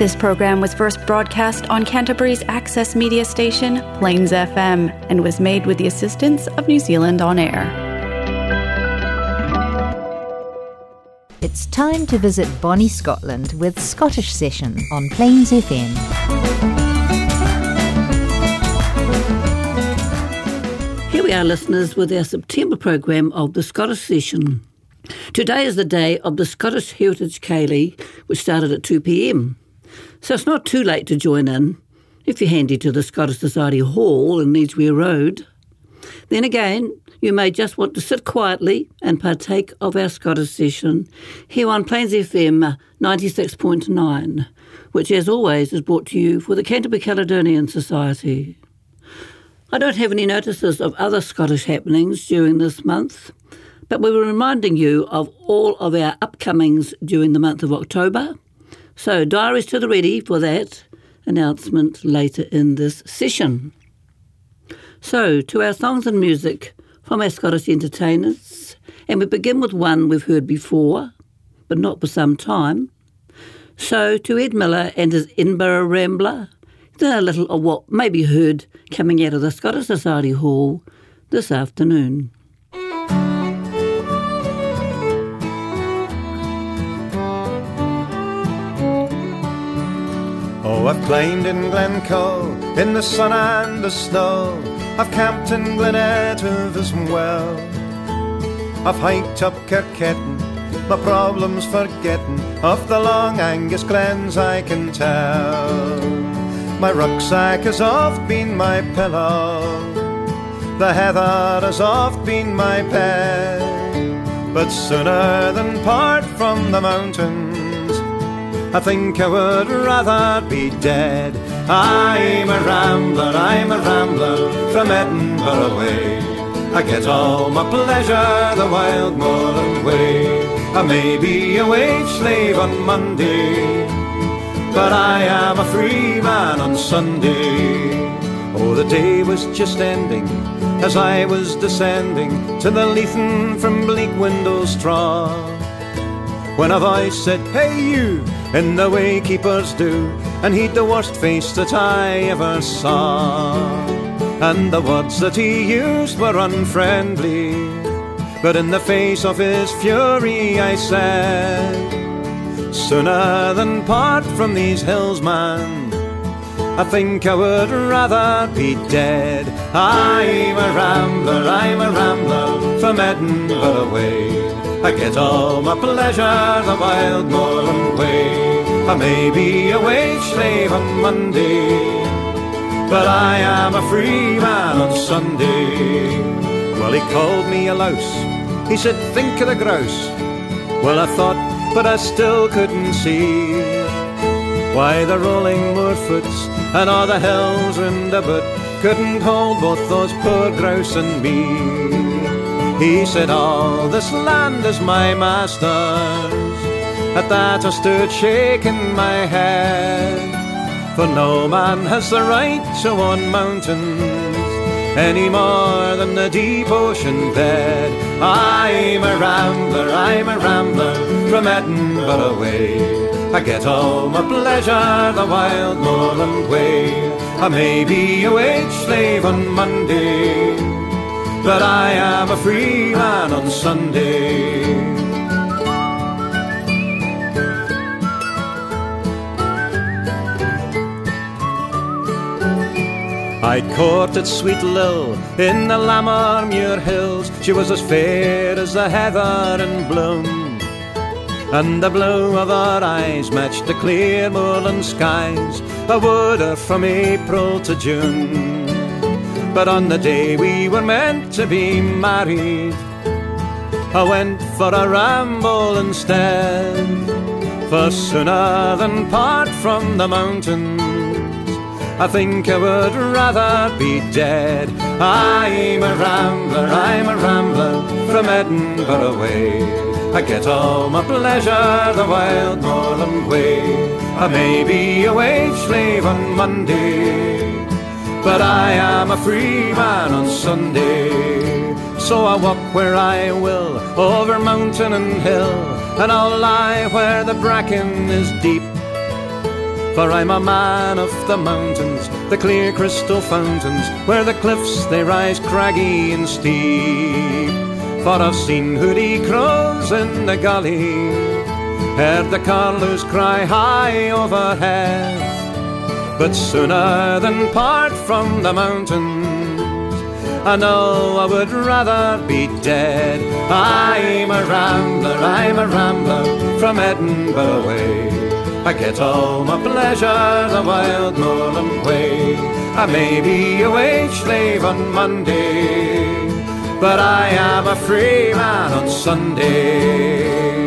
This program was first broadcast on Canterbury's access media station, Plains FM, and was made with the assistance of New Zealand On Air. It's time to visit Bonnie, Scotland with Scottish Session on Plains FM. Here we are, listeners, with our September programme of the Scottish Session. Today is the day of the Scottish Heritage Ceilidh, which started at 2 pm. So it's not too late to join in if you're handy to the Scottish Society Hall in Edgware Road. Then again, you may just want to sit quietly and partake of our Scottish session here on Plains FM 96.9, which as always is brought to you for the Canterbury Caledonian Society. I don't have any notices of other Scottish happenings during this month, but we were reminding you of all of our upcomings during the month of October – so, diaries to the ready for that announcement later in this session. So, to our songs and music from our Scottish entertainers, and we begin with one we've heard before, but not for some time. So, to Ed Miller and his Edinburgh Rambler, a little of what may be heard coming out of the Scottish Society Hall this afternoon. I've climbed in Glencoe in the sun and the snow. I've camped in Glen Etive as well. I've hiked up Kirketton, my problems forgetting. Of the long Angus glens I can tell. My rucksack has oft been my pillow. The heather has oft been my bed. But sooner than part from the mountains, I think I would rather be dead. I'm a rambler, I'm a rambler from Edinburgh away. I get all my pleasure the wild moorland way. I may be a wage slave on Monday, but I am a free man on Sunday. Oh, the day was just ending as I was descending to the Leithen from bleak Windlestraw. When a voice said, Hey you, in the way keepers do, and he'd the worst face that I ever saw. And the words that he used were unfriendly, but in the face of his fury I said, Sooner than part from these hills, man, I think I would rather be dead. I'm a rambler, I'm a rambler from Edinburgh away. I get all my pleasure the wild moorland way. I may be a wage slave on Monday, but I am a free man on Sunday. Well, he called me a louse. He said, think of the grouse. Well, I thought, but I still couldn't see why the rolling moorfoots and all the hills round about couldn't hold both those poor grouse and me. He said, All this land is my master's. At that I stood shaking my head. For no man has the right to own mountains any more than the deep ocean bed. I'm a rambler, I'm a rambler from Edinburgh away. I get all my pleasure the wild moorland way. I may be a wage slave on Monday but I am a free man on Sunday. I'd courted sweet Lil in the Lammermuir hills. She was as fair as the heather in bloom. And the blue of her eyes matched the clear moorland skies. I would her from April to June. But on the day we were meant to be married, I went for a ramble instead. For sooner than part from the mountains, I think I would rather be dead. I'm a rambler, I'm a rambler from Edinburgh away. I get all my pleasure the wild moorland way. I may be a wage slave on Monday but I am a free man on Sunday. So I walk where I will, over mountain and hill, and I'll lie where the bracken is deep. For I'm a man of the mountains, the clear crystal fountains, where the cliffs they rise craggy and steep. For I've seen hoodie crows in the gully, heard the curlews cry high overhead. But sooner than part from the mountains, I know I would rather be dead. I'm a rambler, I'm a rambler from Edinburgh way. I get all my pleasure the wild moorland way. I may be a wage slave on Monday, but I am a free man on Sunday.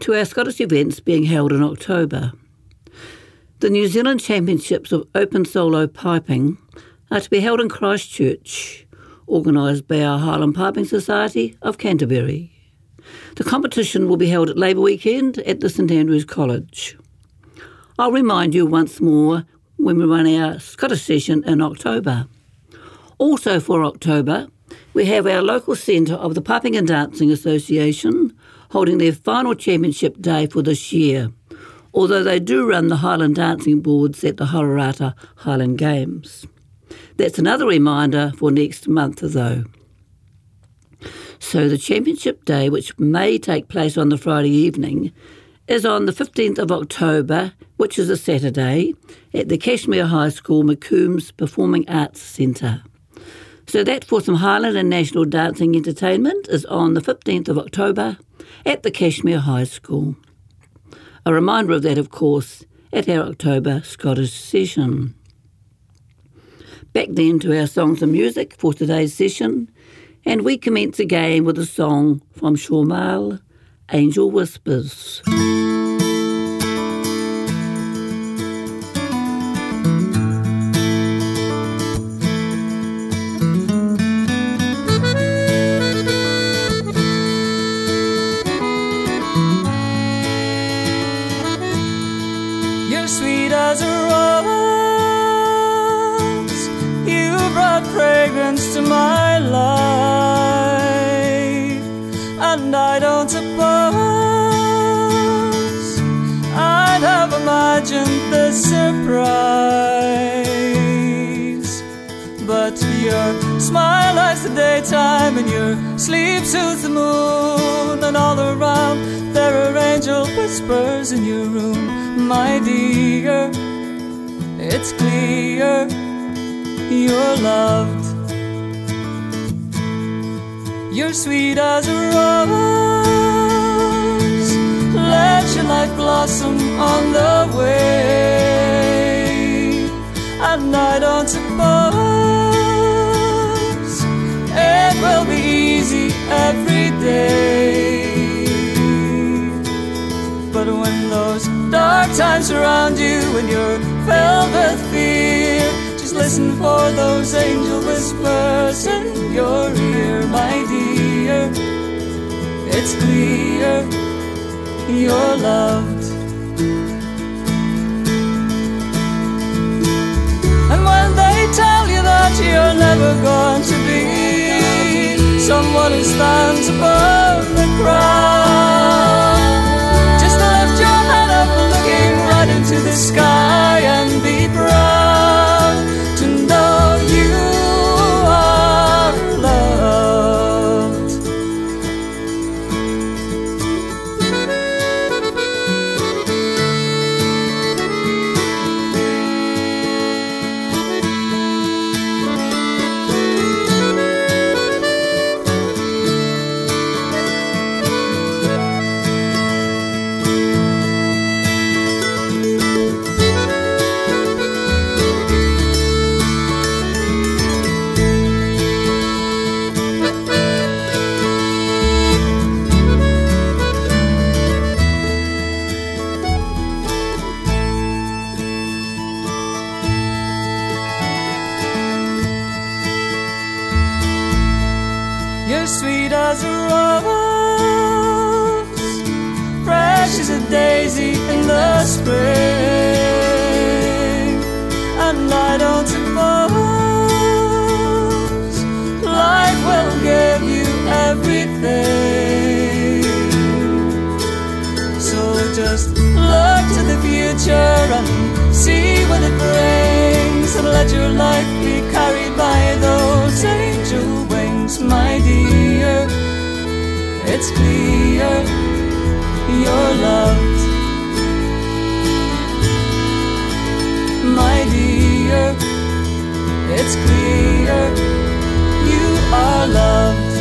To our Scottish events being held in October. The New Zealand Championships of Open Solo Piping are to be held in Christchurch, organised by our Highland Piping Society of Canterbury. The competition will be held at Labour Weekend at the St Andrews College. I'll remind you once more when we run our Scottish session in October. Also for October, we have our local centre of the Piping and Dancing Association holding their final championship day for this year, although they do run the Highland Dancing Boards at the Hororata Highland Games. That's another reminder for next month, though. So the championship day, which may take place on the Friday evening, is on the 15th of October, which is a Saturday, at the Cashmere High School McCombs Performing Arts Centre. So that for some Highland and National Dancing Entertainment is on the 15th of October at the Cashmere High School. A reminder of that, of course, at our October Scottish session. Back then to our songs and music for today's session, and we commence again with a song from Shawmal, Angel Whispers. Surprise. But your smile lights the daytime, and your sleep soothes the moon. And all around there are angel whispers in your room, my dear. It's clear you're loved. You're sweet as a rose. Let your life blossom on the way and I don't suppose it will be easy every day. But when those dark times surround you and with fear, just listen for those angel whispers in your ear, my dear. It's clear you're loved. And when they tell you that you're never going to be someone who stands above the crowd. As a rose, fresh as a daisy in the spring, and I don't suppose life will give you everything. So just look to the future and see what it brings, and let your life be carried by those angel wings, my dear. It's clear you're loved, my dear. It's clear you are loved.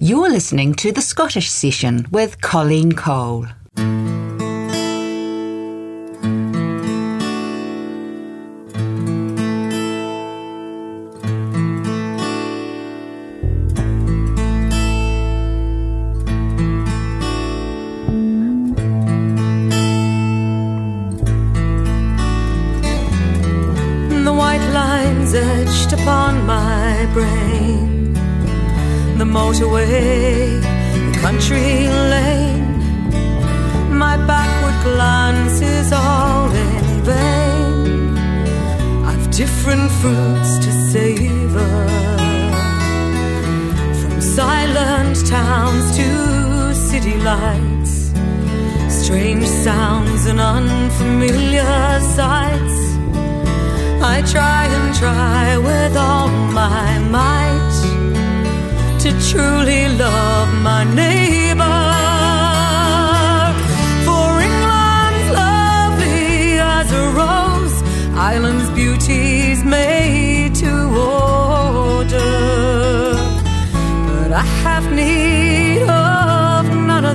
You're listening to the Scottish Session with Colleen Cole. The motorway, the country lane. My backward glance is all in vain. I've different fruits to savor. From silent towns to city lights. Strange sounds and unfamiliar sights. I try and try with all my might to truly love my neighbor. For England's lovely as a rose, Ireland's beauty's made to order. But I have need of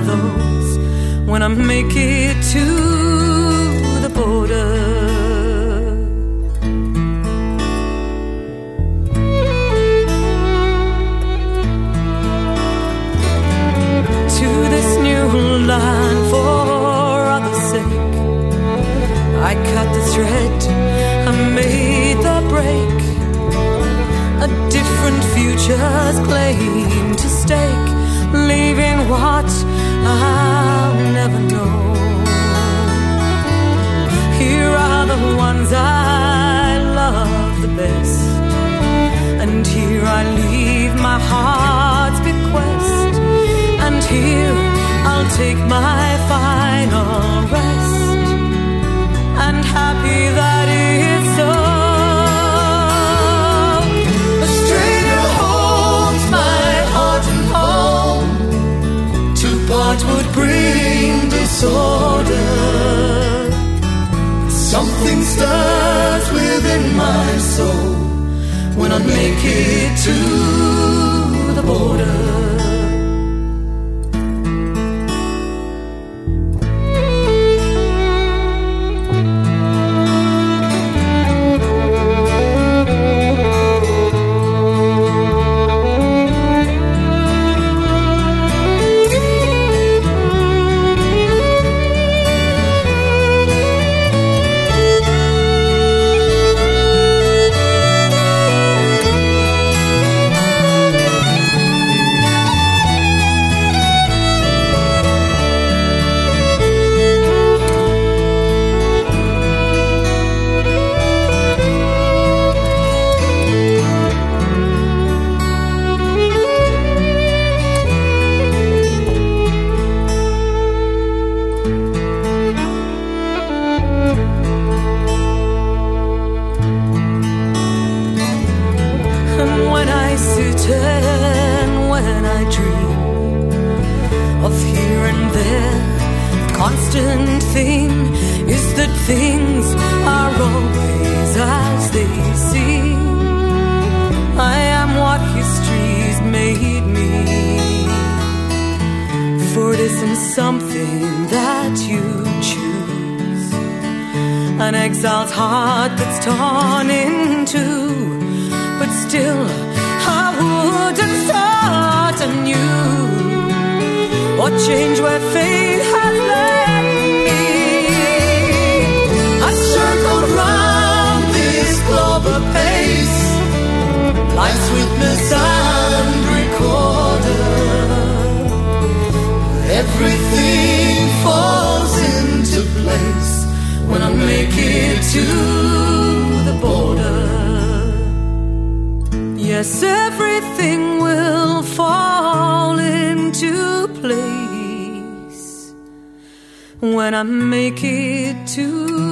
clothes when I make it to future's claim to stake, leaving what I'll never know. Here are the ones I make it to And when I dream of here and there, the constant thing is that things are always as they seem. I am what history's made me, for it isn't something that you choose an exile's heart that's torn in two. But still, wouldn't start anew or change where fate has led me. I circled round this globe apace, life's witness and recorder. Everything falls into place when I make it to the border. Yes, everything will fall into place when I make it to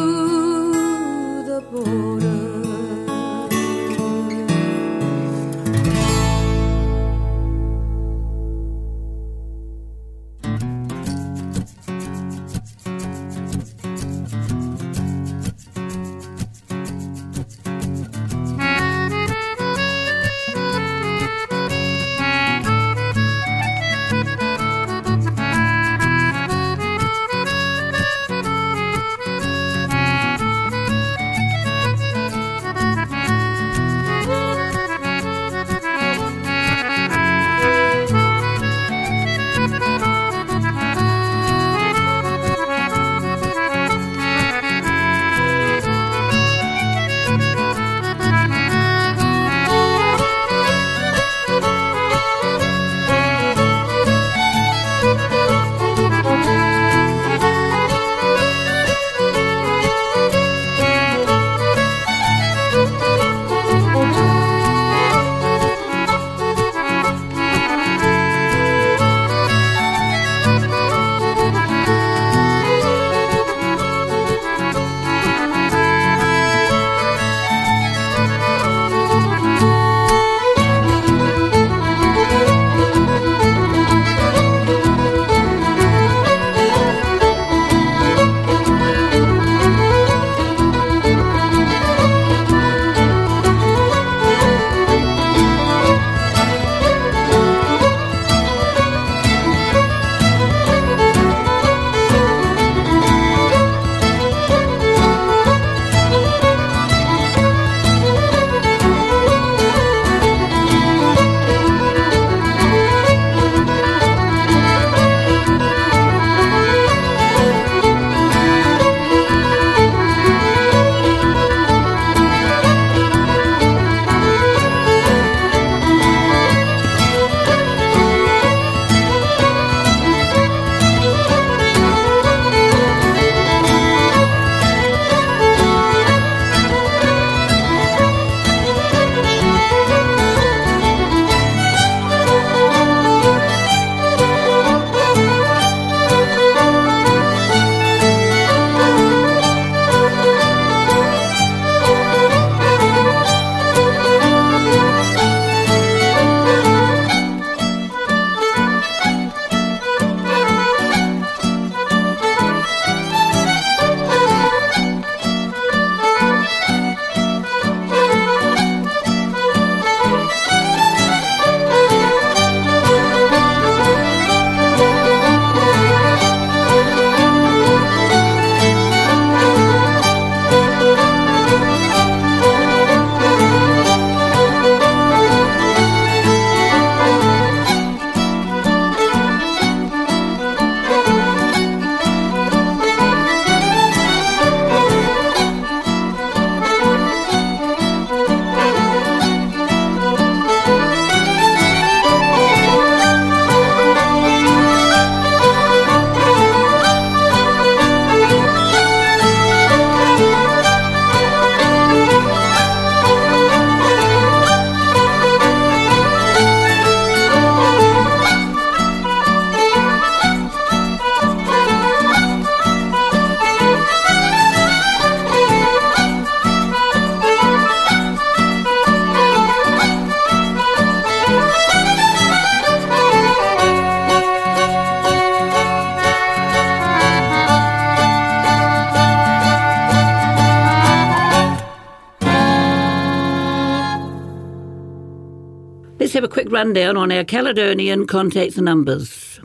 have a quick rundown on our Caledonian contact numbers.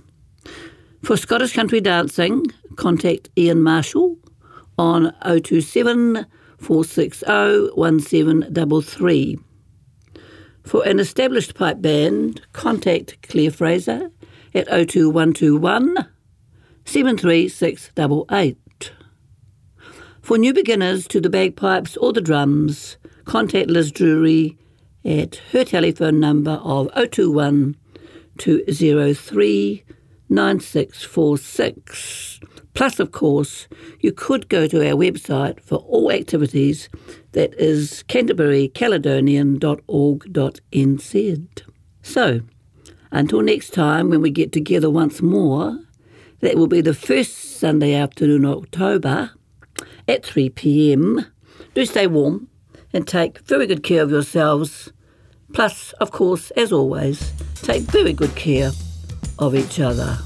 For Scottish Country Dancing, contact Ian Marshall on 027 460 1733. For an established pipe band, contact Claire Fraser at 02121 73688. For new beginners to the bagpipes or the drums, contact Liz Drury at her telephone number of 021 203 9646. Plus, of course, you could go to our website for all activities that is canterburycaledonian.org.nz. So, until next time when we get together once more, that will be the first Sunday afternoon in October at 3 pm. Do stay warm and take very good care of yourselves. Plus, of course, as always, take very good care of each other.